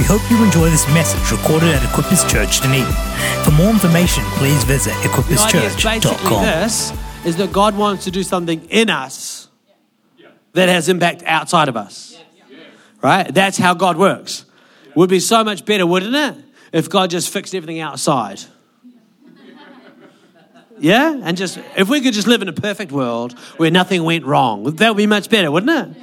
We hope you enjoy this message recorded at Equippers Church Dunedin. For more information, please visit basically this is that God wants to do something in us that has impact outside of us. Right? That's how God works. Would be so much better, wouldn't it? If God just fixed everything outside. Yeah? And just if we could just live in a perfect world where nothing went wrong, that would be much better, wouldn't it?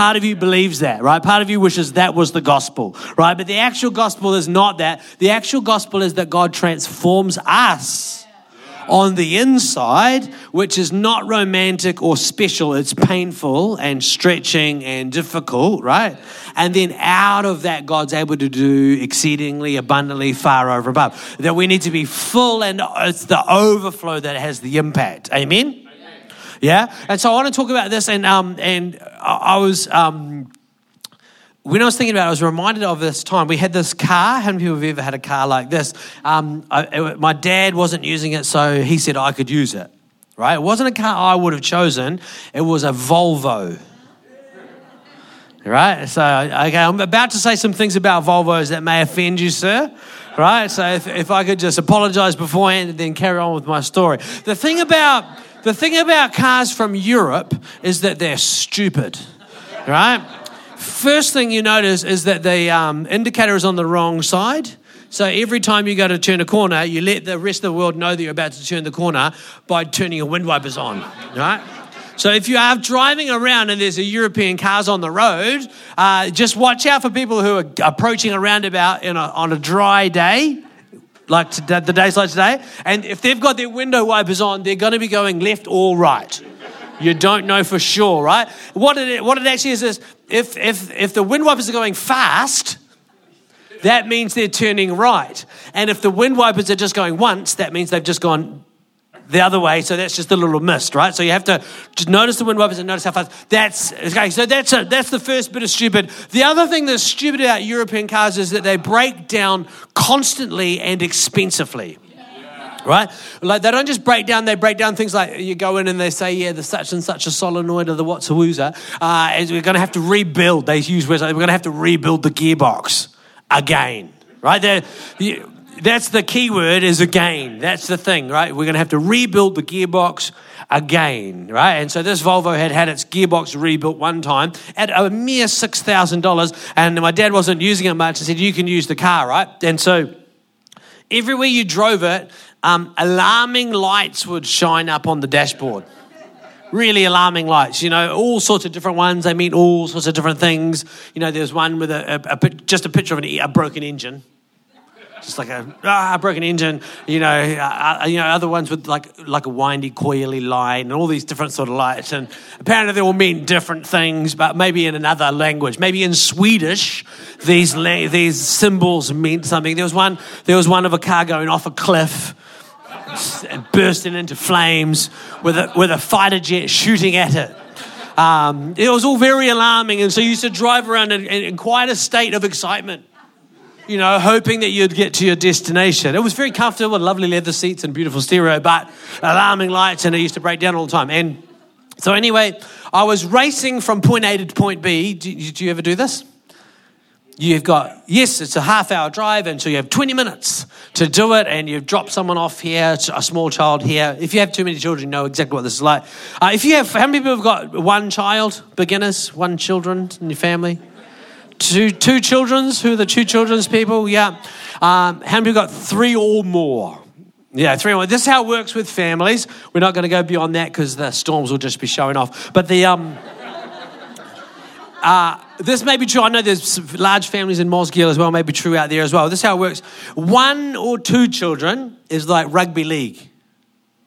Part of you believes that, right? Part of you wishes that was the gospel, right? But the actual gospel is not that. The actual gospel is that God transforms us on the inside, which is not romantic or special. It's painful and stretching and difficult, right? And then out of that, God's able to do exceedingly abundantly far over above. That we need to be full, and it's the overflow that has the impact. Amen? Yeah? And so I want to talk about this, and, um, and I I was. Um, when I was thinking about it, I was reminded of this time. We had this car. How many people have ever had a car like this? Um, I, it- my dad wasn't using it, so he said I could use it. Right? It wasn't a car I would have chosen. It was a Volvo. Right? So, okay, I'm about to say some things about Volvos that may offend you, sir. Right? So, if, if I could just apologize beforehand and then carry on with my story. The thing about the thing about cars from Europe is that they're stupid. Right? First thing you notice is that the um, indicator is on the wrong side. So every time you go to turn a corner, you let the rest of the world know that you're about to turn the corner by turning your wind wipers on, right? So if you are driving around and there's a European cars on the road, uh, just watch out for people who are approaching a roundabout a, on a dry day, like today, the days like today. And if they've got their window wipers on, they're going to be going left or right. You don't know for sure, right? What it, what it actually is is if, if, if the wind wipers are going fast, that means they're turning right. And if the wind wipers are just going once, that means they've just gone the other way. So that's just a little mist, right? So you have to just notice the wind wipers and notice how fast. That's okay. So that's a, that's the first bit of stupid. The other thing that's stupid about European cars is that they break down constantly and expensively right? Like they don't just break down; they break down things like you go in and they say, "Yeah, the such and such a solenoid of the Watsawooza, uh, is we're going to have to rebuild." They use words like, "We're going to have to rebuild the gearbox again," right? They're, that's the key word is again. That's the thing, right? We're going to have to rebuild the gearbox again, right? And so this Volvo had had its gearbox rebuilt one time at a mere six thousand dollars, and my dad wasn't using it much. and said, "You can use the car, right?" And so everywhere you drove it, um, alarming lights would shine up on the dashboard. Really alarming lights, you know, all sorts of different ones. They mean all sorts of different things. You know, there's one with a, a, a just a picture of an, a broken engine, just like a ah, broken engine. You know, uh, you know, other ones with like like a windy, coily line, and all these different sort of lights. And apparently, they all mean different things, but maybe in another language, maybe in Swedish, these la- these symbols meant something. There was one. There was one of a car going off a cliff bursting into flames with a, with a fighter jet shooting at it. Um, it was all very alarming, and so you used to drive around in, in quite a state of excitement, you know, hoping that you'd get to your destination. It was very comfortable, with lovely leather seats and beautiful stereo, but alarming lights, and it used to break down all the time. And so, anyway, I was racing from point A to point B. Do, do you ever do this? You've got, yes, it's a half hour drive, and so you have 20 minutes to do it, and you've dropped someone off here, a small child here. If you have too many children, you know exactly what this is like. Uh, if you have, how many people have got one child, beginners, one children in your family? Two, two children's? Who are the two children's people? Yeah. Um, how many got three or more? Yeah, three or more. This is how it works with families. We're not going to go beyond that because the storms will just be showing off. But the, um, uh, this may be true. I know there's large families in Mosgiel as well, may be true out there as well. This is how it works. One or two children is like rugby league,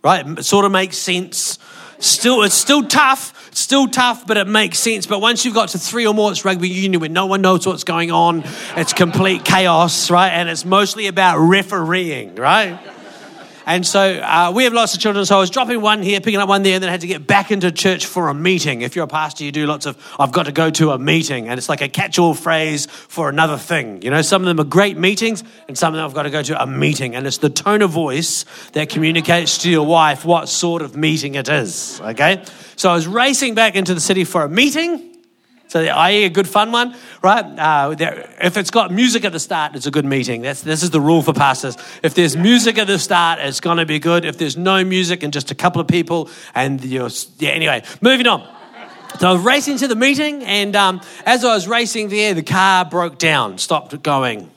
right? It sort of makes sense. Still, it's still tough, still tough, but it makes sense. But once you've got to three or more, it's rugby union where no one knows what's going on. It's complete chaos, right? And it's mostly about refereeing, right? And so uh, we have lots of children. So I was dropping one here, picking up one there, and then I had to get back into church for a meeting. If you're a pastor, you do lots of, I've got to go to a meeting. And it's like a catch all phrase for another thing. You know, some of them are great meetings, and some of them I've got to go to a meeting. And it's the tone of voice that communicates to your wife what sort of meeting it is. Okay? So I was racing back into the city for a meeting. So IE, a good fun one, right? Uh, if it's got music at the start, it's a good meeting. That's, this is the rule for pastors. If there's music at the start, it's going to be good. If there's no music and just a couple of people, and you're, yeah, anyway, moving on. So I was racing to the meeting, and um, as I was racing there, the car broke down, stopped going.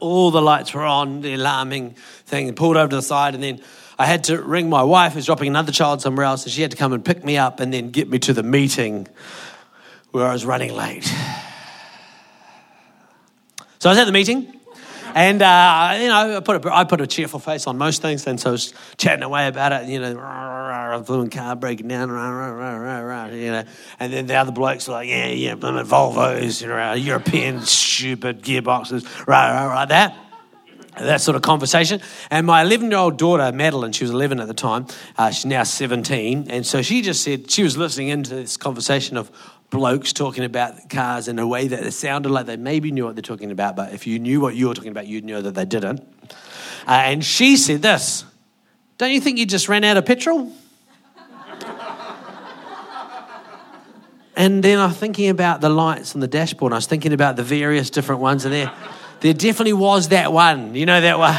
All the lights were on, the alarming thing, pulled over to the side, and then I had to ring my wife, who's dropping another child somewhere else, and she had to come and pick me up and then get me to the meeting where I was running late. So I was at the meeting, and uh, you know, I put a, I put a cheerful face on most things, and so I was chatting away about it. You know, a fluent car breaking down, rah, rah, rah, rah, you know, and then the other blokes are like, yeah, yeah, Volvos, you know, European stupid gearboxes, rah, rah, rah, that that sort of conversation. And my 11 year old daughter, Madeline, she was 11 at the time, uh, she's now 17. And so she just said, she was listening into this conversation of blokes talking about cars in a way that it sounded like they maybe knew what they're talking about, but if you knew what you were talking about, you'd know that they didn't. Uh, and she said this Don't you think you just ran out of petrol? and then I'm thinking about the lights on the dashboard, I was thinking about the various different ones, and there, there definitely was that one. You know, that one.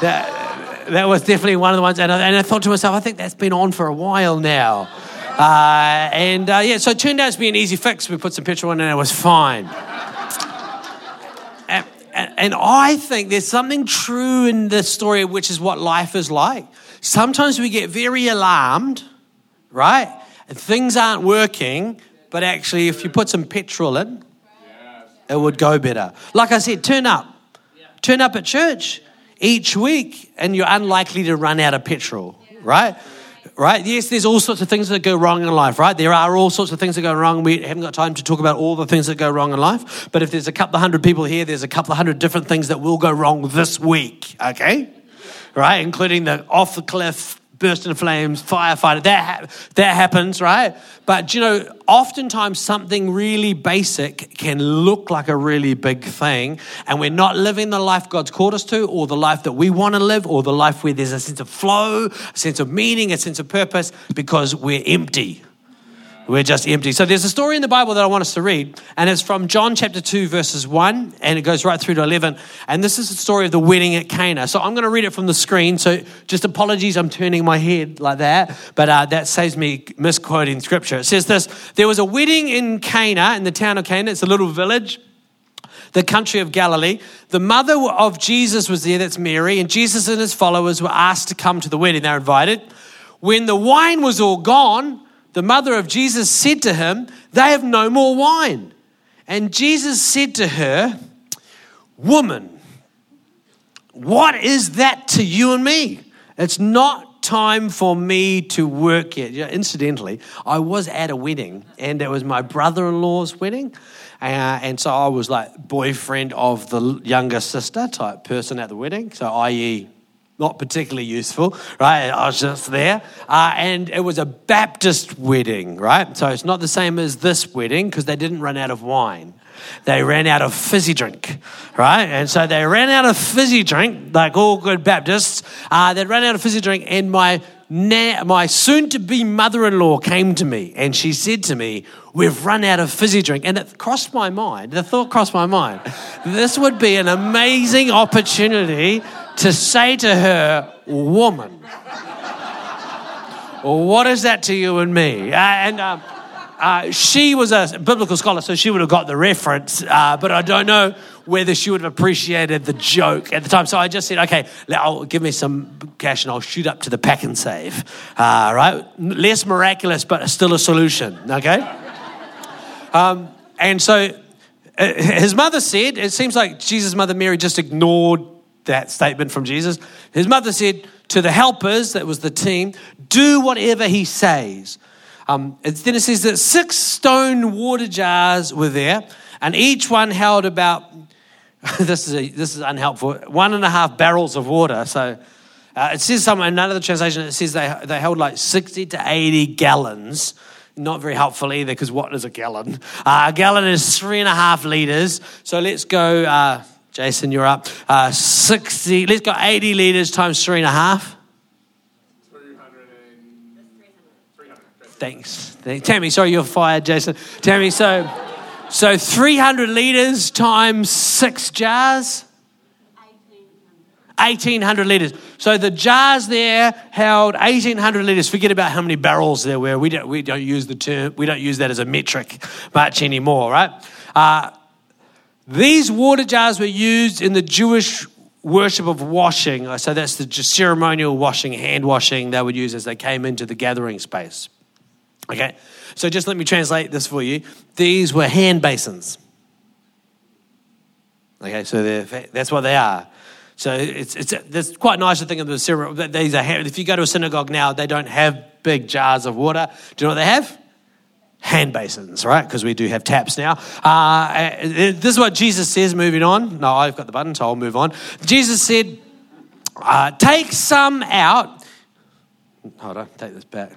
That, that was definitely one of the ones. And I, and I thought to myself, I think that's been on for a while now. Uh, and uh, yeah, so it turned out to be an easy fix. We put some petrol in and it was fine. and, and I think there's something true in this story, which is what life is like. Sometimes we get very alarmed, right? And things aren't working, but actually, if you put some petrol in, it would go better. Like I said, turn up. Turn up at church each week, and you're unlikely to run out of petrol, right? Right? Yes, there's all sorts of things that go wrong in life, right? There are all sorts of things that go wrong. We haven't got time to talk about all the things that go wrong in life. But if there's a couple of hundred people here, there's a couple of hundred different things that will go wrong this week, okay? Right? Including the off the cliff burst into flames, firefighter. That, ha- that happens, right? But you know, oftentimes something really basic can look like a really big thing, and we're not living the life God's called us to, or the life that we want to live, or the life where there's a sense of flow, a sense of meaning, a sense of purpose, because we're empty. We're just empty. So there's a story in the Bible that I want us to read, and it's from John chapter 2, verses 1, and it goes right through to 11. And this is the story of the wedding at Cana. So I'm going to read it from the screen. So just apologies, I'm turning my head like that, but uh, that saves me misquoting scripture. It says this There was a wedding in Cana, in the town of Cana. It's a little village the country of Galilee. The mother of Jesus was there, that's Mary, and Jesus and his followers were asked to come to the wedding. They were invited. When the wine was all gone, the mother of Jesus said to him, They have no more wine. And Jesus said to her, Woman, what is that to you and me? It's not time for me to work yet. Incidentally, I was at a wedding, and it was my brother in law's wedding. Uh, and so I was like boyfriend of the younger sister type person at the wedding. So, i.e., not particularly useful, right? I was just there. Uh, and it was a Baptist wedding, right? So it's not the same as this wedding because they didn't run out of wine. They ran out of fizzy drink, right? And so they ran out of fizzy drink, like all good Baptists. Uh, they ran out of fizzy drink, and my na- my soon to be mother in law came to me and she said to me, We've run out of fizzy drink. And it crossed my mind, the thought crossed my mind, this would be an amazing opportunity to say to her, woman, what is that to you and me? Uh, and um, uh, she was a biblical scholar, so she would have got the reference, uh, but I don't know whether she would have appreciated the joke at the time. So I just said, okay, I'll give me some cash and I'll shoot up to the Pak'nSave. Uh, right? Less miraculous, but still a solution, okay? Um, and so uh, his mother said, it seems like Jesus' mother Mary just ignored that statement from Jesus. His mother said to the helpers, that was the team, do whatever he says. Um, then it says that six stone water jars were there, and each one held about, this is, a, this is unhelpful, one and a half barrels of water. So uh, it says somewhere in another translation, it says they, they held like 60 to 80 gallons not very helpful either because what is a gallon? Uh, a gallon is three and a half liters. So let's go. Uh, Jason, you're up. Uh, 60, let's go 80 litres times three and a half. Thanks. Thanks. Tammy, sorry you're fired, Jason. Tammy, so so 300 liters times six jars. 1800 litres. So the jars there held 1800 litres. Forget about how many barrels there were. We don't, we don't use the term, we don't use that as a metric much anymore, right? Uh, these water jars were used in the Jewish worship of washing. So that's the ceremonial washing, hand washing they would use as they came into the gathering space. Okay, so just let me translate this for you. These were hand basins. Okay, so that's what they are. So it's, it's, it's quite nice to think of the ceremony. These are, if you go to a synagogue now, they don't have big jars of water. Do you know what they have? Hand basins, right? Because we do have taps now. Uh, this is what Jesus says, moving on. No, I've got the button, so I'll move on. Jesus said, uh, Take some out. Hold on, take this back.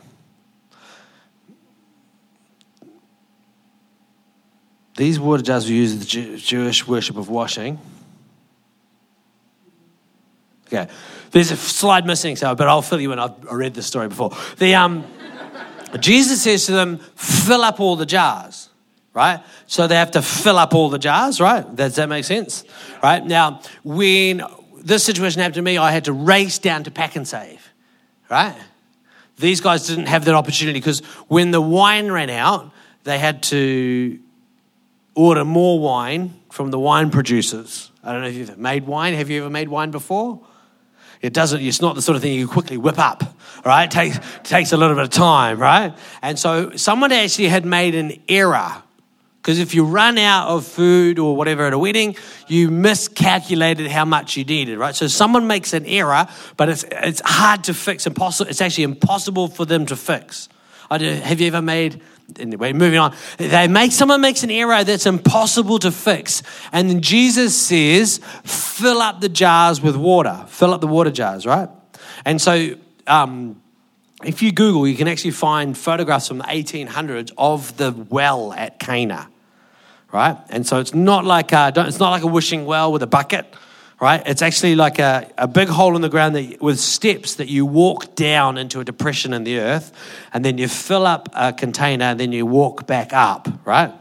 These water jars were used in the Jewish worship of washing. Okay. There's a slide missing, so but I'll fill you in. I've read this story before. The um, Jesus says to them, "Fill up all the jars." Right? So they have to fill up all the jars, right? Does that make sense? Right? Now, when this situation happened to me, I had to race down to Pak'nSave, right? These guys didn't have that opportunity because when the wine ran out, they had to order more wine from the wine producers. I don't know if you've made wine. Have you ever made wine before? It doesn't, it's not the sort of thing you quickly whip up, right? It takes, takes a little bit of time, right? And so someone actually had made an error. Because if you run out of food or whatever at a wedding, you miscalculated how much you needed, right? So someone makes an error, but it's, it's hard to fix. Impossible, it's actually impossible for them to fix. Have you ever made anyway, moving on. They make someone makes an error that's impossible to fix. And then Jesus says, fill up the jars with water. Fill up the water jars, right? And so um, if you Google, you can actually find photographs from the 1800s of the well at Cana, right? And so it's not like a, it's not like a wishing well with a bucket right? It's actually like a, a big hole in the ground that, with steps that you walk down into a depression in the earth, and then you fill up a container, and then you walk back up, right?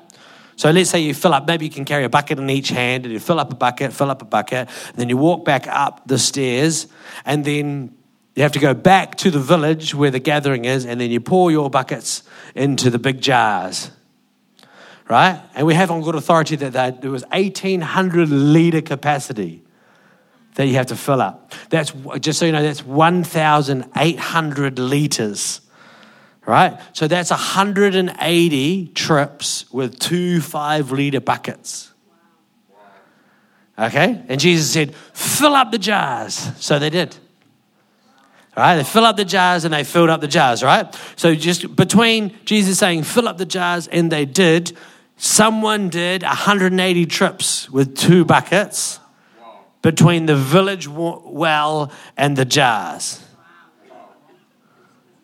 So let's say you fill up, maybe you can carry a bucket in each hand, and you fill up a bucket, fill up a bucket, and then you walk back up the stairs, and then you have to go back to the village where the gathering is, and then you pour your buckets into the big jars. Right? And we have on good authority that there was 1,800 litre capacity that you have to fill up. That's just so you know, that's 1,800 liters, right? So that's 180 trips with two five liter buckets. Okay? And Jesus said, fill up the jars. So they did. Right? They fill up the jars and they filled up the jars, right? So just between Jesus saying, fill up the jars, and they did, someone did 180 trips with two buckets between the village well and the jars.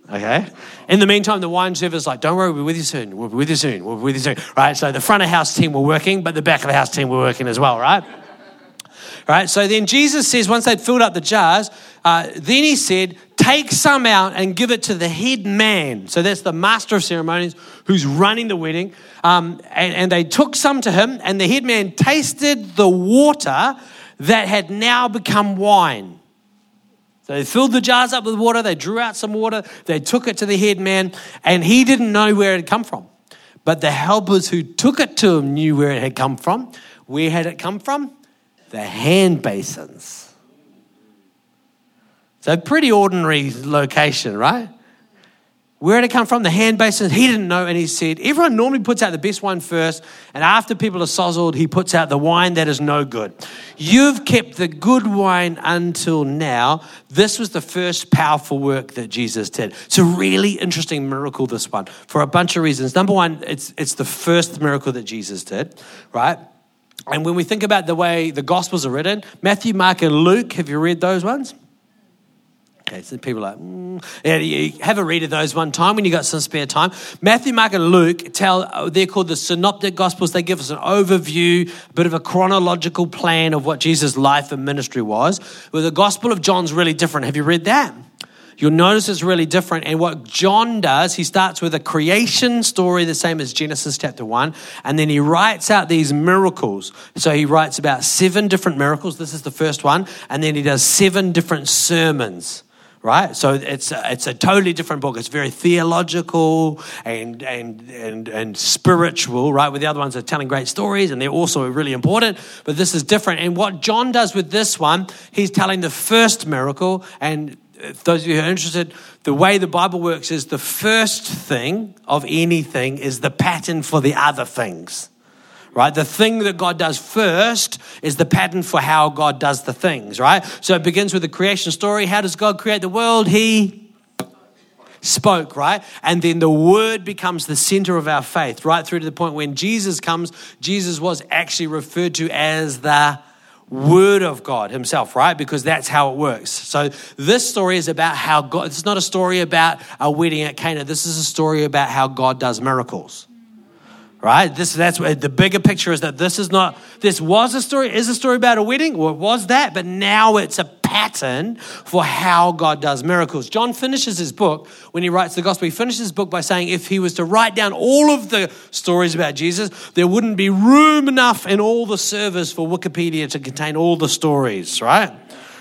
Okay? In the meantime, the wine server's like, don't worry, we'll be with you soon. We'll be with you soon. We'll be with you soon. Right? So the front of house team were working, but the back of the house team were working as well, right? Right? So then Jesus says, once they'd filled up the jars, uh, then he said, take some out and give it to the head man. So that's the master of ceremonies who's running the wedding. Um, and, and they took some to him, and the head man tasted the water that had now become wine. So they filled the jars up with water, they drew out some water, they took it to the head man, and he didn't know where it had come from. But the helpers who took it to him knew where it had come from. Where had it come from? The hand basins. So, pretty ordinary location, right? Where did it come from? The hand basin. He didn't know, and he said, Everyone normally puts out the best wine first, and after people are sozzled, he puts out the wine that is no good. You've kept the good wine until now. This was the first powerful work that Jesus did. It's a really interesting miracle, this one, for a bunch of reasons. Number one, it's, it's the first miracle that Jesus did, right? And when we think about the way the Gospels are written, Matthew, Mark, and Luke, have you read those ones? Okay, so people are like, mm. yeah, you have a read of those one time when you got some spare time. Matthew, Mark, and Luke tell, uh, they're called the synoptic gospels. They give us an overview, a bit of a chronological plan of what Jesus' life and ministry was. Well, the gospel of John's really different. Have you read that? you'll notice it's really different. And what John does, he starts with a creation story, the same as Genesis chapter 1, and then he writes out these miracles. So he writes about seven different miracles. This is the first one. And then he does seven different sermons right? So it's a, it's a totally different book. It's very theological and, and, and, and spiritual, right? Where the other ones are telling great stories and they're also really important, but this is different. And what John does with this one, he's telling the first miracle. And uh, those of you who are interested, the way the Bible works is the first thing of anything is the pattern for the other things right? The thing that God does first is the pattern for how God does the things, right? So it begins with the creation story. How does God create the world? He spoke, right? And then the word becomes the center of our faith, right through to the point when Jesus comes, Jesus was actually referred to as the word of God himself, right? Because that's how it works. So this story is about how God, it's not a story about a wedding at Cana. This is a story about how God does miracles right? This that's the bigger picture is that this is not this was a story is a story about a wedding it was that, but now it's a pattern for how God does miracles. John finishes his book when he writes the gospel. He finishes his book by saying if he was to write down all of the stories about Jesus, there wouldn't be room enough in all the servers for Wikipedia to contain all the stories, right?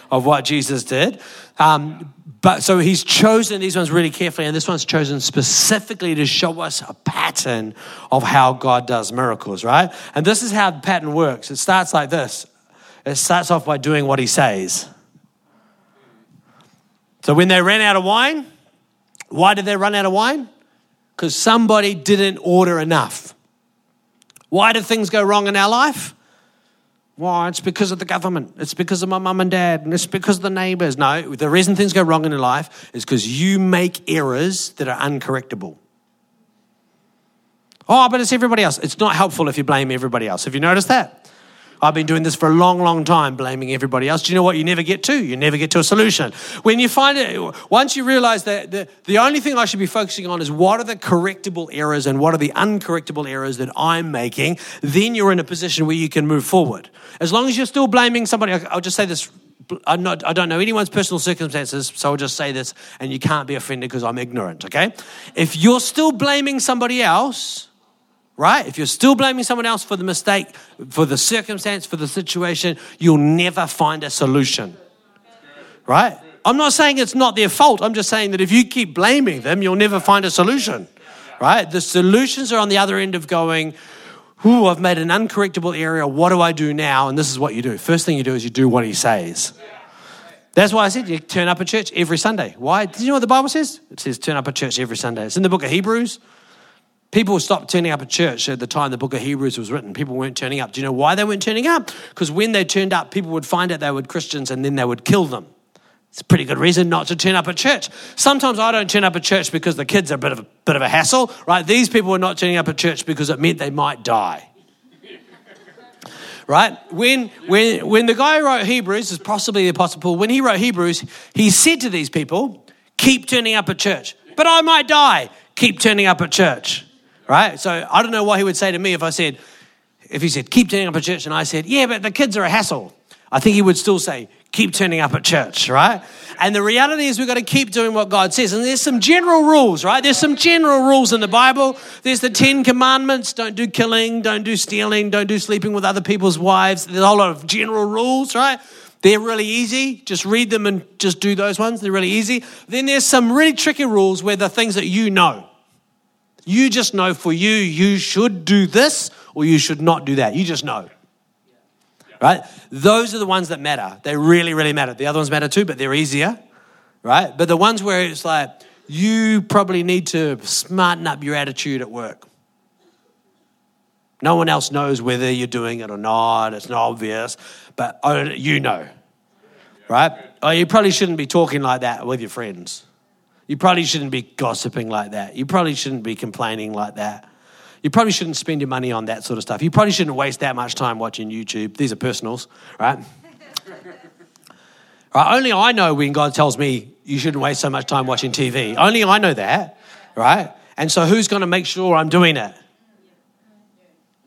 Of what Jesus did. Um, but so he's chosen these ones really carefully, and this one's chosen specifically to show us a pattern of how God does miracles, right? And this is how the pattern works. It starts like this it starts off by doing what he says. So when they ran out of wine, why did they run out of wine? Because somebody didn't order enough. Why do things go wrong in our life? Why? It's because of the government. It's because of my mum and dad. And it's because of the neighbors. No, the reason things go wrong in your life is because you make errors that are uncorrectable. Oh, but it's everybody else. It's not helpful if you blame everybody else. Have you noticed that? I've been doing this for a long, long time, blaming everybody else. Do you know what you never get to? You never get to a solution. When you find it, once you realize that the, the only thing I should be focusing on is what are the correctable errors and what are the uncorrectable errors that I'm making, then you're in a position where you can move forward. As long as you're still blaming somebody, I'll just say this not, I don't know anyone's personal circumstances, so I'll just say this, and you can't be offended because I'm ignorant, okay? If you're still blaming somebody else, right? If you're still blaming someone else for the mistake, for the circumstance, for the situation, you'll never find a solution, right? I'm not saying it's not their fault. I'm just saying that if you keep blaming them, you'll never find a solution, right? The solutions are on the other end of going, Ooh, I've made an uncorrectable area. What do I do now? And this is what you do. First thing you do is you do what he says. That's why I said you turn up at church every Sunday. Why? Do you know what the Bible says? It says turn up at church every Sunday. It's in the book of Hebrews. People stopped turning up at church at the time the book of Hebrews was written. People weren't turning up. Do you know why they weren't turning up? Because when they turned up, people would find out they were Christians and then they would kill them. It's a pretty good reason not to turn up at church. Sometimes I don't turn up at church because the kids are a bit of a bit of a hassle, right? These people were not turning up at church because it meant they might die. right? When, when, when the guy who wrote Hebrews, is possibly the Apostle Paul, when he wrote Hebrews, he said to these people, keep turning up at church. But I might die. Keep turning up at church right? So I don't know what he would say to me if I said, if he said, keep turning up at church, and I said, yeah, but the kids are a hassle. I think he would still say, keep turning up at church, right? And the reality is we've got to keep doing what God says. And there's some general rules, right? There's some general rules in the Bible. There's the Ten Commandments don't do killing, don't do stealing, don't do sleeping with other people's wives. There's a whole lot of general rules, right? They're really easy. Just read them and just do those ones. They're really easy. Then there's some really tricky rules where the things that you know. You just know for you, you should do this or you should not do that. You just know. Right? Those are the ones that matter. They really, really matter. The other ones matter too, but they're easier. Right? But the ones where it's like, you probably need to smarten up your attitude at work. No one else knows whether you're doing it or not. It's not obvious, but you know. Right? Or you probably shouldn't be talking like that with your friends. You probably shouldn't be gossiping like that. You probably shouldn't be complaining like that. You probably shouldn't spend your money on that sort of stuff. You probably shouldn't waste that much time watching YouTube. These are personals, right? right? Only I know when God tells me you shouldn't waste so much time watching TV. Only I know that, right? And so who's going to make sure I'm doing it?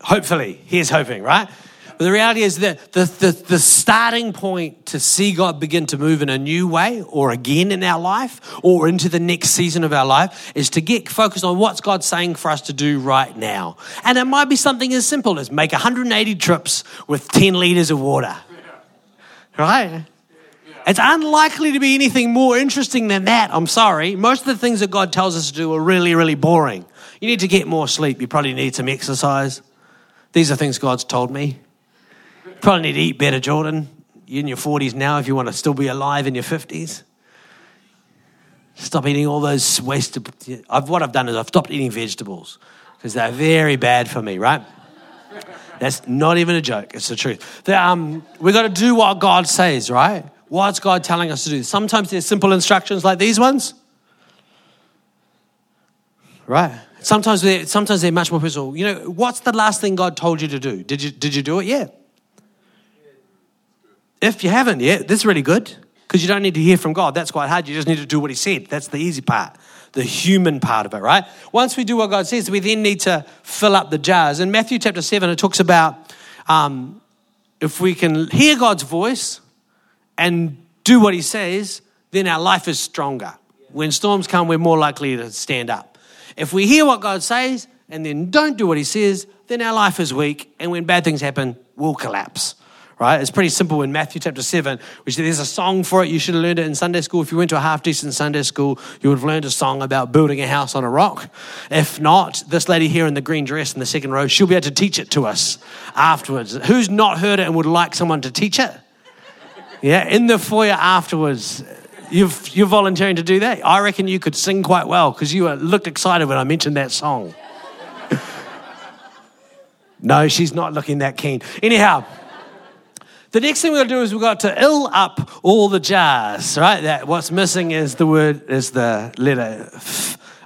Hopefully. Here's hoping, right? But the reality is that the, the, the starting point to see God begin to move in a new way or again in our life or into the next season of our life is to get focused on what's God saying for us to do right now. And it might be something as simple as make 180 trips with 10 liters of water. Right? It's unlikely to be anything more interesting than that. I'm sorry. Most of the things that God tells us to do are really, really boring. You need to get more sleep. You probably need some exercise. These are things God's told me. Probably need to eat better, Jordan. You're in your 40s now if you want to still be alive in your 50s. Stop eating all those wasted. I've, what I've done is I've stopped eating vegetables because they're very bad for me, right? That's not even a joke. It's the truth. Um, we've got to do what God says, right? What's God telling us to do? Sometimes there's simple instructions like these ones. Right. Sometimes they're, sometimes they're much more personal. You know, what's the last thing God told you to do? Did you, did you do it yet? If you haven't yet, this is really good because you don't need to hear from God. That's quite hard. You just need to do what He said. That's the easy part, the human part of it, right? Once we do what God says, we then need to fill up the jars. In Matthew chapter 7, it talks about um, if we can hear God's voice and do what He says, then our life is stronger. When storms come, we're more likely to stand up. If we hear what God says and then don't do what He says, then our life is weak. And when bad things happen, we'll collapse right? It's pretty simple in Matthew chapter 7, which there's a song for it. You should have learned it in Sunday school. If you went to a half decent Sunday school, you would have learned a song about building a house on a rock. If not, this lady here in the green dress in the second row, she'll be able to teach it to us afterwards. Who's not heard it and would like someone to teach it? Yeah, in the foyer afterwards. You've, you're volunteering to do that. I reckon you could sing quite well because you uh, looked excited when I mentioned that song. no, she's not looking that keen. Anyhow, the next thing we're going to do is we've got to ill up all the jars, right? That what's missing is the word, is the letter.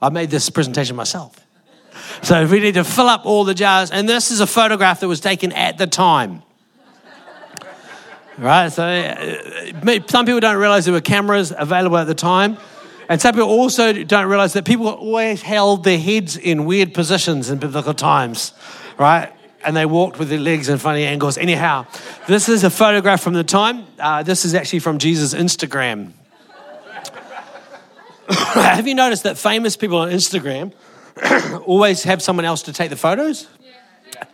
I made this presentation myself. So we need to fill up all the jars. And this is a photograph that was taken at the time. Right? So uh, some people don't realize there were cameras available at the time. And some people also don't realize that people always held their heads in weird positions in biblical times, right? And they walked with their legs in funny angles. Anyhow, this is a photograph from the time. Uh, this is actually from Jesus' Instagram. have you noticed that famous people on Instagram always have someone else to take the photos?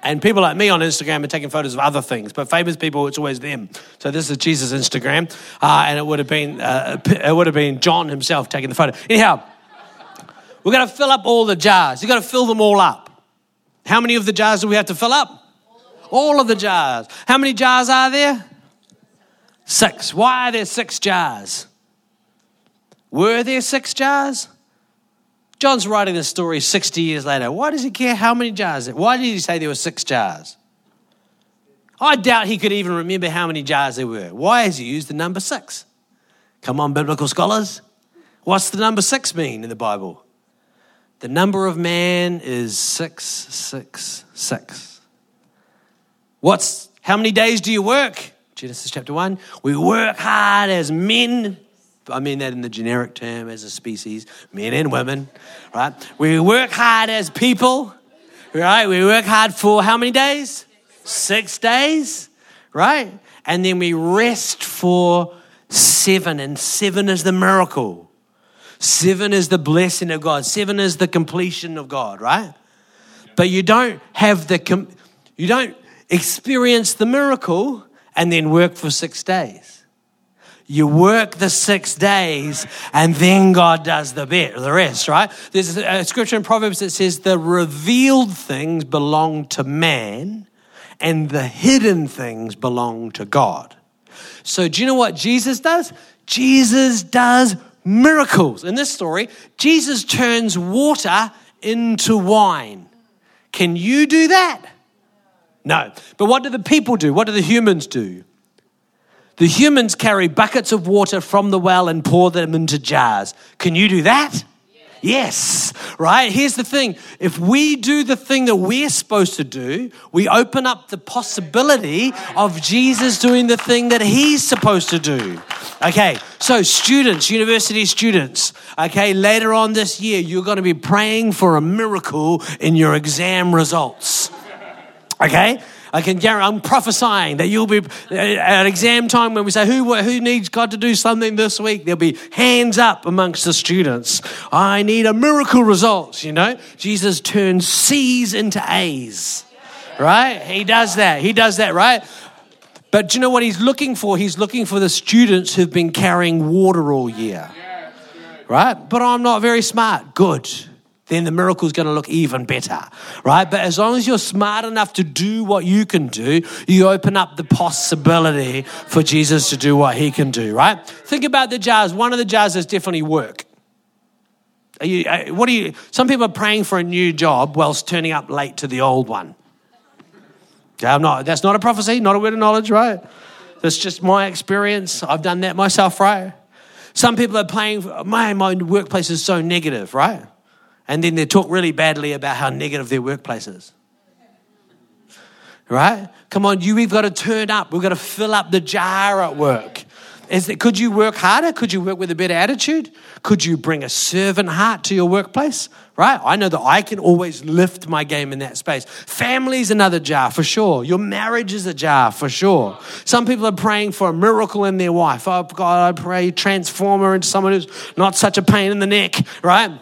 And people like me on Instagram are taking photos of other things, but famous people, it's always them. So this is Jesus' Instagram, uh, and it would have been uh, it would have been John himself taking the photo. Anyhow, we're going to fill up all the jars. You've got to fill them all up. How many of the jars do we have to fill up? All of the jars. How many jars are there? Six. Why are there six jars? Were there six jars? John's writing this story 60 years later. Why does he care how many jars? Why did he say there were six jars? I doubt he could even remember how many jars there were. Why has he used the number six? Come on, biblical scholars. What's the number six mean in the Bible? The number of man is 666. What's how many days do you work? Genesis chapter 1. We work hard as men. I mean that in the generic term as a species, men and women, right? We work hard as people, right? We work hard for how many days? Six days, right? And then we rest for seven, and seven is the miracle. Seven is the blessing of God. Seven is the completion of God, right? But you don't have the, com- you don't experience the miracle and then work for six days. You work the six days and then God does the bit, the rest, right? There's a scripture in Proverbs that says the revealed things belong to man and the hidden things belong to God. So do you know what Jesus does? Jesus does miracles. In this story, Jesus turns water into wine. Can you do that? No. But what do the people do? What do the humans do? The humans carry buckets of water from the well and pour them into jars. Can you do that? Yes, right? Here's the thing if we do the thing that we're supposed to do, we open up the possibility of Jesus doing the thing that he's supposed to do. Okay, so students, university students, okay, later on this year, you're going to be praying for a miracle in your exam results. Okay? I can guarantee, I'm prophesying that you'll be uh, at exam time when we say, who, who needs God to do something this week? There'll be hands up amongst the students. I need a miracle results, you know? Jesus turns C's into A's, right? He does that. He does that, right? But do you know what he's looking for? He's looking for the students who've been carrying water all year, right? But I'm not very smart. Good then the miracle's going to look even better, right? But as long as you're smart enough to do what you can do, you open up the possibility for Jesus to do what he can do, right? Think about the jars. One of the jars is definitely work. Are you, uh, what are you, some people are praying for a new job whilst turning up late to the old one. Okay, I'm not, that's not a prophecy, not a word of knowledge, right? That's just my experience. I've done that myself, right? Some people are praying, my, my workplace is so negative, right? And then they talk really badly about how negative their workplace is. Right? Come on, you, we've got to turn up. We've got to fill up the jar at work. Is it, could you work harder? Could you work with a better attitude? Could you bring a servant heart to your workplace? Right? I know that I can always lift my game in that space. Family's another jar for sure. Your marriage is a jar for sure. Some people are praying for a miracle in their wife. Oh, God, I pray transform her into someone who's not such a pain in the neck, right?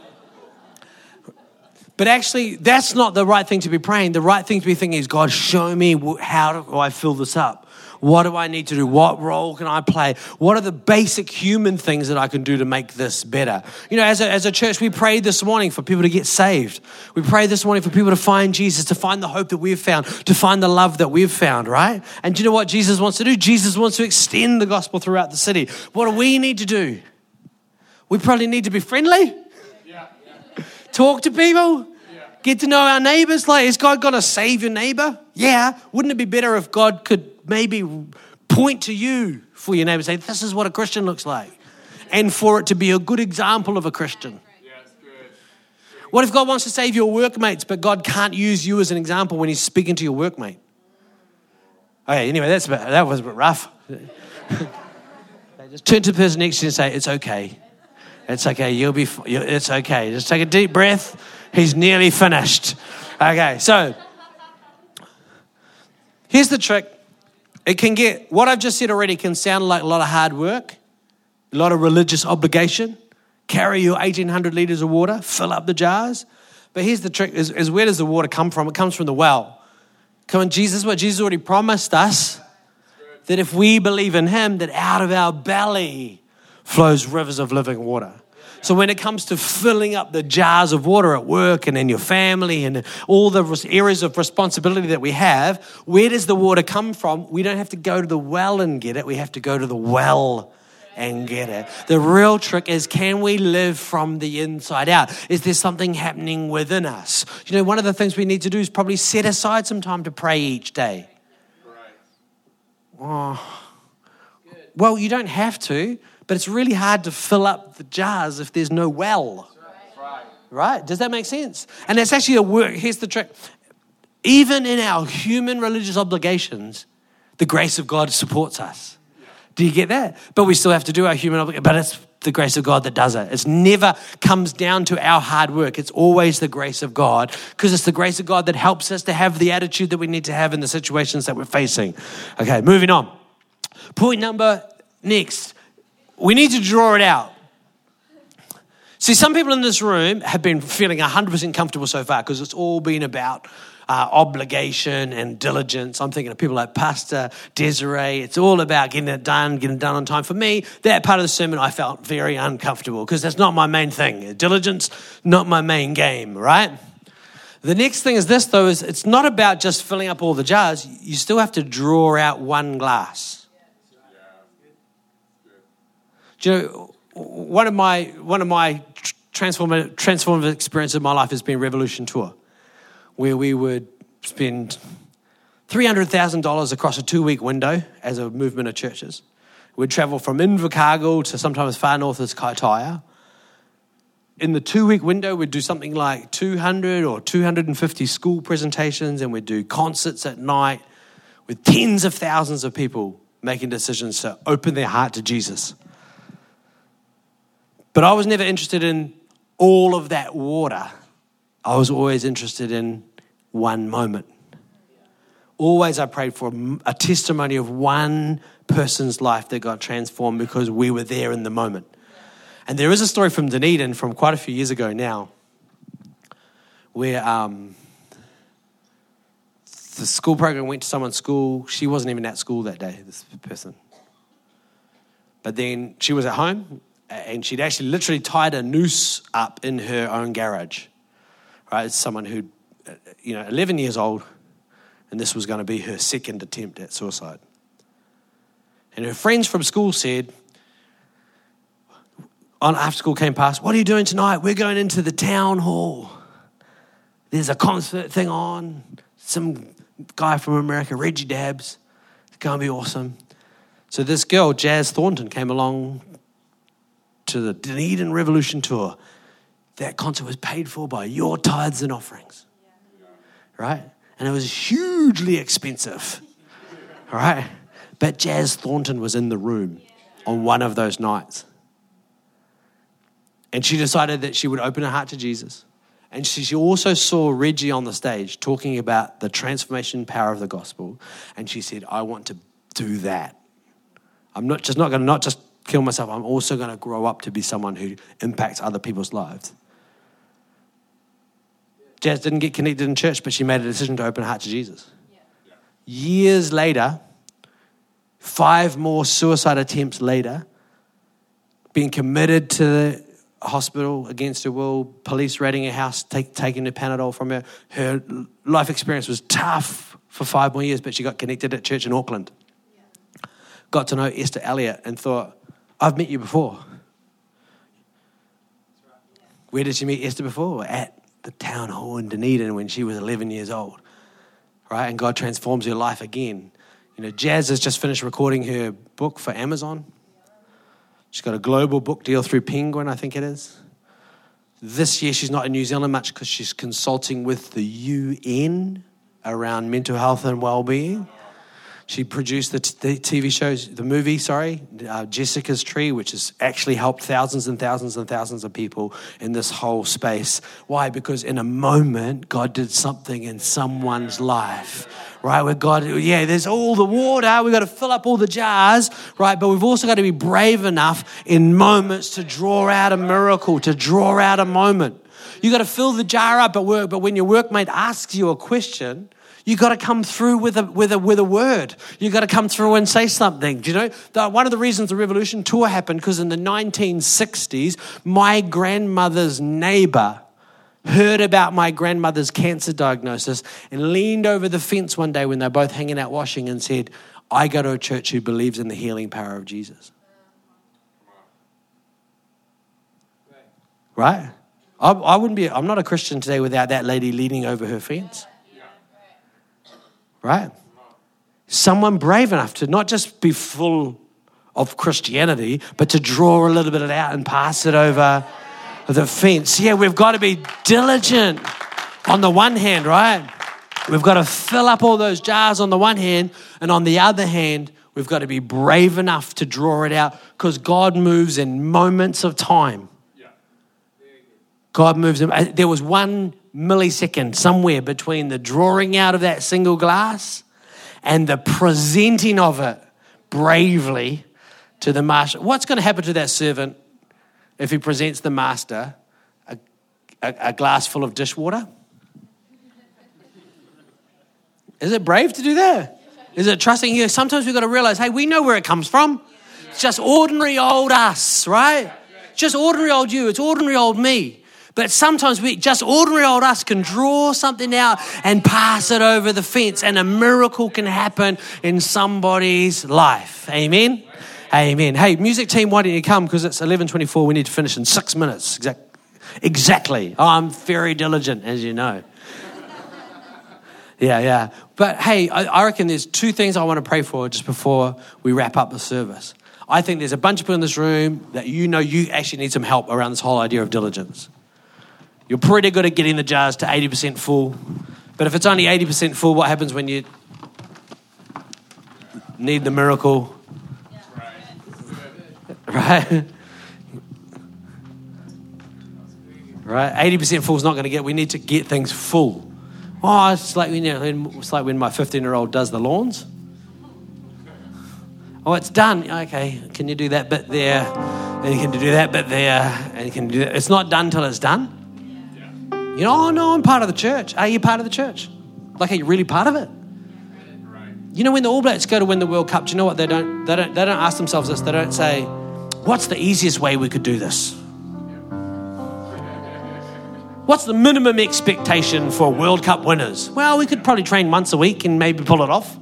But actually, that's not the right thing to be praying. The right thing to be thinking is, God, show me how do I fill this up? What do I need to do? What role can I play? What are the basic human things that I can do to make this better? You know, as a, as a church, we prayed this morning for people to get saved. We prayed this morning for people to find Jesus, to find the hope that we've found, to find the love that we've found, right? And do you know what Jesus wants to do? Jesus wants to extend the gospel throughout the city. What do we need to do? We probably need to be friendly talk to people, yeah. get to know our neighbors. Like, is God going to save your neighbor? Yeah. Wouldn't it be better if God could maybe point to you for your neighbor, say, this is what a Christian looks like, and for it to be a good example of a Christian? What if God wants to save your workmates, but God can't use you as an example when He's speaking to your workmate? Okay, anyway, that's bit, that was a bit rough. Just turn to the person next to you and say, It's okay. It's okay. You'll be, it's okay. Just take a deep breath. He's nearly finished. Okay, so here's the trick. It can get, what I've just said already can sound like a lot of hard work, a lot of religious obligation. Carry your 1800 liters of water, fill up the jars. But here's the trick is, is where does the water come from? It comes from the well. Come on, Jesus, what Jesus already promised us that if we believe in him, that out of our belly flows rivers of living water. So when it comes to filling up the jars of water at work and in your family and all the areas of responsibility that we have, where does the water come from? We don't have to go to the well and get it. We have to go to the well and get it. The real trick is can we live from the inside out? Is there something happening within us? You know, one of the things we need to do is probably set aside some time to pray each day. Oh. Well, you don't have to. But it's really hard to fill up the jars if there's no well. Right? Does that make sense? And it's actually a work. Here's the trick. Even in our human religious obligations, the grace of God supports us. Do you get that? But we still have to do our human obligation. But it's the grace of God that does it. It never comes down to our hard work. It's always the grace of God because it's the grace of God that helps us to have the attitude that we need to have in the situations that we're facing. Okay, moving on. Point number next we need to draw it out. See, some people in this room have been feeling 100% comfortable so far because it's all been about uh, obligation and diligence. I'm thinking of people like Pastor Desiree. It's all about getting it done, getting it done on time. For me, that part of the sermon I felt very uncomfortable because that's not my main thing. Diligence, not my main game, right? The next thing is this, though, is it's not about just filling up all the jars. You still have to draw out one glass. Do you know, one of my, one of my transformative, transformative experiences of my life has been Revolution Tour, where we would spend $300,000 across a two week window as a movement of churches. We'd travel from Invercargill to sometimes far north as Kaitaia. In the two week window, we'd do something like 200 or 250 school presentations, and we'd do concerts at night with tens of thousands of people making decisions to open their heart to Jesus. But I was never interested in all of that water. I was always interested in one moment. always I prayed for a testimony of one person's life that got transformed because we were there in the moment. And there is a story from Dunedin from quite a few years ago now where um, the school program went to someone's school. She wasn't even at school that day, this person. But then she was at home and she'd actually literally tied a noose up in her own garage. Right? It's someone who, you know, 11 years old, and this was going to be her second attempt at suicide. And her friends from school said, on after school came past, What are you doing tonight? We're going into the town hall. There's a concert thing on. Some guy from America, Reggie Dabbs. It's going to be awesome. So this girl, Jazz Thornton, came along to the Dunedin Revolution tour. That concert was paid for by your tithes and offerings. Right? And it was hugely expensive. Right? But Jazz Thornton was in the room on one of those nights. And she decided that she would open her heart to Jesus. And she also saw Reggie on the stage talking about the transformation power of the gospel. And she said, I want to do that. I'm not just not going to not just kill myself, I'm also going to grow up to be someone who impacts other people's lives. Jazz didn't get connected in church, but she made a decision to open her heart to Jesus. Yeah. Years later, five more suicide attempts later, being committed to the hospital against her will, police raiding her house, take, taking the Panadol from her. Her life experience was tough for five more years, but she got connected at church in Auckland. Yeah. Got to know Esther Elliott and thought, I've met you before. Where did she meet Esther before? At the town hall in Dunedin when she was 11 years old. Right? And God transforms her life again. You know, Jazz has just finished recording her book for Amazon. She's got a global book deal through Penguin, I think it is. This year, she's not in New Zealand much because she's consulting with the UN around mental health and well-being. She produced the, t- the TV shows, the movie, sorry, uh, Jessica's Tree, which has actually helped thousands and thousands and thousands of people in this whole space. Why? Because in a moment, God did something in someone's life right? Where God, yeah, there's all the water. We've got to fill up all the jars, right? But we've also got to be brave enough in moments to draw out a miracle, to draw out a moment. You've got to fill the jar up at work, but when your workmate asks you a question, you got to come through with a, with a, with a word. You got to come through and say something. Do you know? The, one of the reasons the Revolution Tour happened, because in the 1960s, my grandmother's neighbor heard about my grandmother's cancer diagnosis and leaned over the fence one day when they're both hanging out washing and said, I go to a church who believes in the healing power of Jesus. Right? I, I wouldn't be, I'm not a Christian today without that lady leaning over her fence. Right? Someone brave enough to not just be full of Christianity, but to draw a little bit of it out and pass it over the fence. Yeah, we've got to be diligent on the one hand, right? We've got to fill up all those jars on the one hand, and on the other hand, we've got to be brave enough to draw it out because God moves in moments of time. God moves. In, uh, there was one millisecond somewhere between the drawing out of that single glass and the presenting of it bravely to the master. What's going to happen to that servant if he presents the master a, a, a glass full of dishwater? Is it brave to do that? Is it trusting you? Sometimes we've got to realize, hey, we know where it comes from. It's just ordinary old us, right? Just ordinary old you. It's ordinary old me. But sometimes we, just ordinary old us, can draw something out and pass it over the fence, and a miracle can happen in somebody's life. Amen. Amen. Hey, music team, why don't you come? Because it's 11.24. We need to finish in six minutes. Exact, exactly. Oh, I'm very diligent, as you know. yeah, yeah. But hey, I, I reckon there's two things I want to pray for just before we wrap up the service. I think there's a bunch of people in this room that you know you actually need some help around this whole idea of diligence. You're pretty good at getting the jars to 80% full. But if it's only 80% full, what happens when you need the miracle? right? right? 80% full is not going to get, we need to get things full. Oh, it's like when, you know, it's like when my 15 year old does the lawns. Oh, it's done. Okay, can you do that bit there? And you can do that bit there. And you can do that. It's not done till it's done. You know, oh no, I'm part of the church. Are you part of the church? Like, are you really part of it? You know, when the All Blacks go to win the World Cup, do you know what they don't? They don't. They don't ask themselves this. They don't say, "What's the easiest way we could do this?" What's the minimum expectation for World Cup winners? Well, we could probably train once a week and maybe pull it off.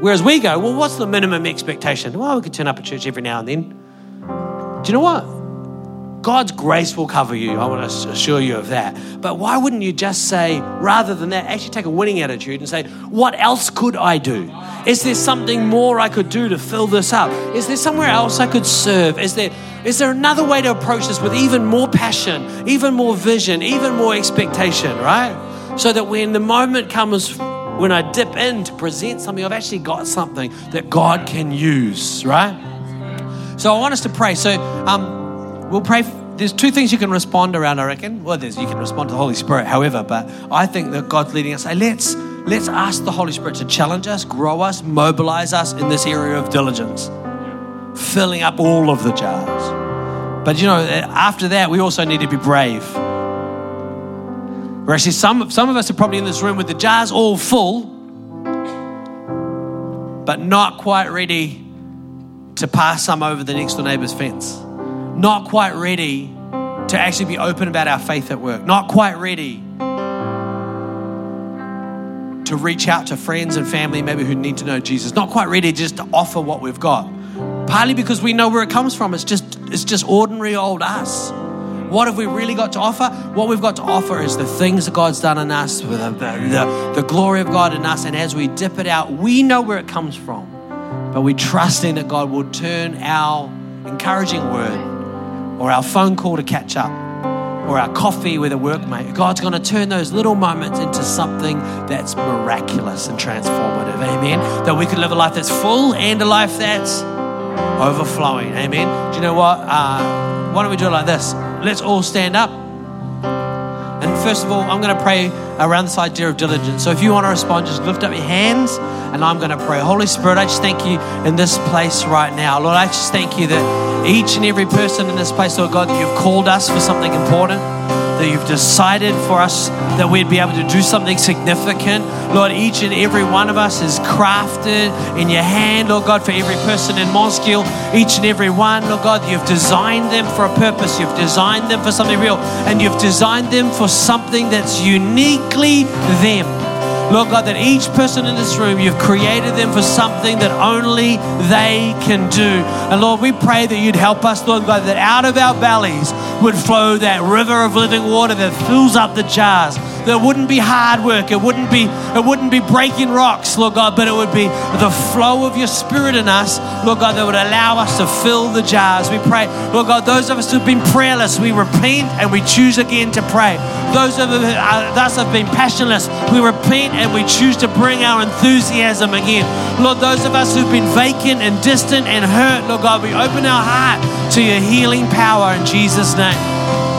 Whereas we go, well, what's the minimum expectation? Well, we could turn up at church every now and then. Do you know what? God's grace will cover you. I want to assure you of that. But why wouldn't you just say, rather than that, actually take a winning attitude and say, what else could I do? Is there something more I could do to fill this up? Is there somewhere else I could serve? Is there is there another way to approach this with even more passion, even more vision, even more expectation, right? So that when the moment comes when I dip in to present something, I've actually got something that God can use, right? So I want us to pray. So um, we'll pray. There's two things you can respond around, I reckon. Well, there's you can respond to the Holy Spirit, however, but I think that God's leading us. Say, let's let's ask the Holy Spirit to challenge us, grow us, mobilize us in this area of diligence filling up all of the jars. But you know, eh, after that, we also need to be brave. We're actually, some, some of us are probably in this room with the jars all full, but not quite ready to pass some over the next door neighbor's fence. Not quite ready to actually be open about our faith at work. Not quite ready to reach out to friends and family maybe who need to know Jesus. Not quite ready just to offer what we've got partly because we know where it comes from. It's just, it's just ordinary old us. What have we really got to offer? What we've got to offer is the things that God's done in us, the, the, the glory of God in us. And as we dip it out, we know where it comes from. But we trust in that God will turn our encouraging word or our phone call to catch up or our coffee with a workmate. God's going to turn those little moments into something that's miraculous and transformative. Amen. That we could live a life that's full and a life that's overflowing. Amen. Do you know what? Uh, why don't we do it like this? Let's all stand up. And first of all, I'm going to pray around this idea of diligence. So if you want to respond, just lift up your hands and I'm going to pray. Holy Spirit, I just thank you in this place right now. Lord, I just thank you that each and every person in this place, Lord God, that you've called us for something important that you've decided for us that we'd be able to do something significant. Lord, each and every one of us is crafted in your hand, Lord God, for every person in Mosgiel, each and every one, Lord God, you've designed them for a purpose, you've designed them for something real, and you've designed them for something that's uniquely them. Lord God, that each person in this room, you've created them for something that only they can do. And Lord, we pray that you'd help us, Lord God, that out of our bellies would flow that river of living water that fills up the jars that wouldn't be hard work. It wouldn't be, it wouldn't be breaking rocks, Lord God, but it would be the flow of your spirit in us, Lord God, that would allow us to fill the jars. We pray, Lord God, those of us who've been prayerless, we repent and we choose again to pray. Those of us uh, who have been passionless, we repent and we choose to bring our enthusiasm again. Lord, those of us who've been vacant and distant and hurt, Lord God, we open our heart to your healing power in Jesus' name.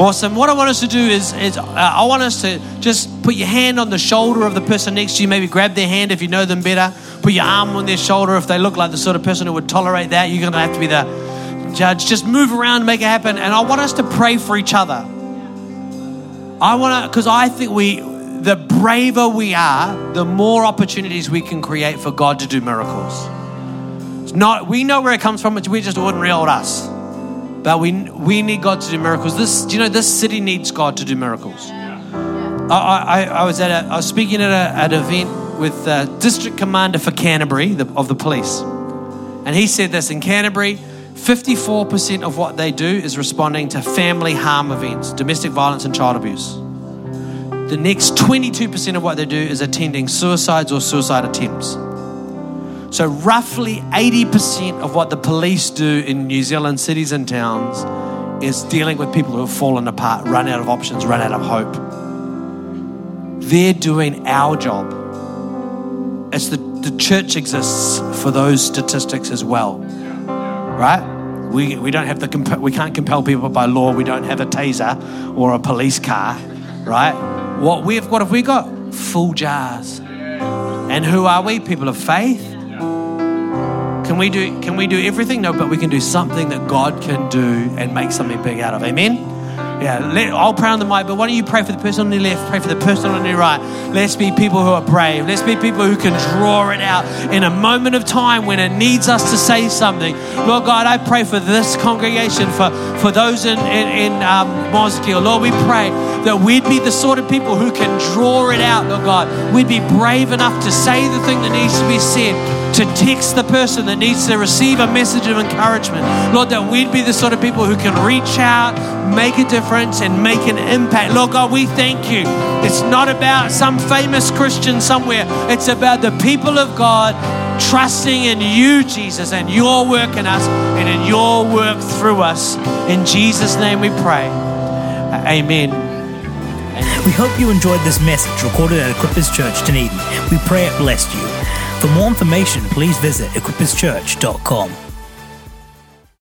Awesome. What I want us to do is, is uh, I want us to just put your hand on the shoulder of the person next to you. Maybe grab their hand if you know them better. Put your arm on their shoulder if they look like the sort of person who would tolerate that. You're going to have to be the judge. Just move around, make it happen. And I want us to pray for each other. I want to, because I think we, the braver we are, the more opportunities we can create for God to do miracles. It's not, we know where it comes from, we're just ordinary old us. But we, we need God to do miracles. This, do you know, this city needs God to do miracles. I, I, I was at a, I was speaking at, a, at an event with the district commander for Canterbury the, of the police. And he said this in Canterbury, 54% of what they do is responding to family harm events, domestic violence, and child abuse. The next 22% of what they do is attending suicides or suicide attempts. So, roughly 80% of what the police do in New Zealand cities and towns is dealing with people who have fallen apart, run out of options, run out of hope. They're doing our job. It's the, the church exists for those statistics as well, right? We, we don't have the we can't compel people by law. We don't have a taser or a police car. right? What we've what have we got? Full jars. And who are we? People of faith. Can we do can we do everything? No, but we can do something that God can do and make something big out of. Amen. Yeah, let, I'll pray on the mic, but why don't you pray for the person on your left, pray for the person on your right. Let's be people who are brave. Let's be people who can draw it out in a moment of time when it needs us to say something. Lord God, I pray for this congregation, for, for those in, in, in um. Lord, we pray that we'd be the sort of people who can draw it out, Lord God. We'd be brave enough to say the thing that needs to be said to text the person that needs to receive a message of encouragement. Lord, that we'd be the sort of people who can reach out, make a difference, and make an impact. Lord God, we thank you. It's not about some famous Christian somewhere, it's about the people of God trusting in you, Jesus, and your work in us and in your work through us. In Jesus' name we pray. Amen. We hope you enjoyed this message recorded at Equippers Church Dunedin. We pray it blessed you. For more information, please visit equipperschurch.com.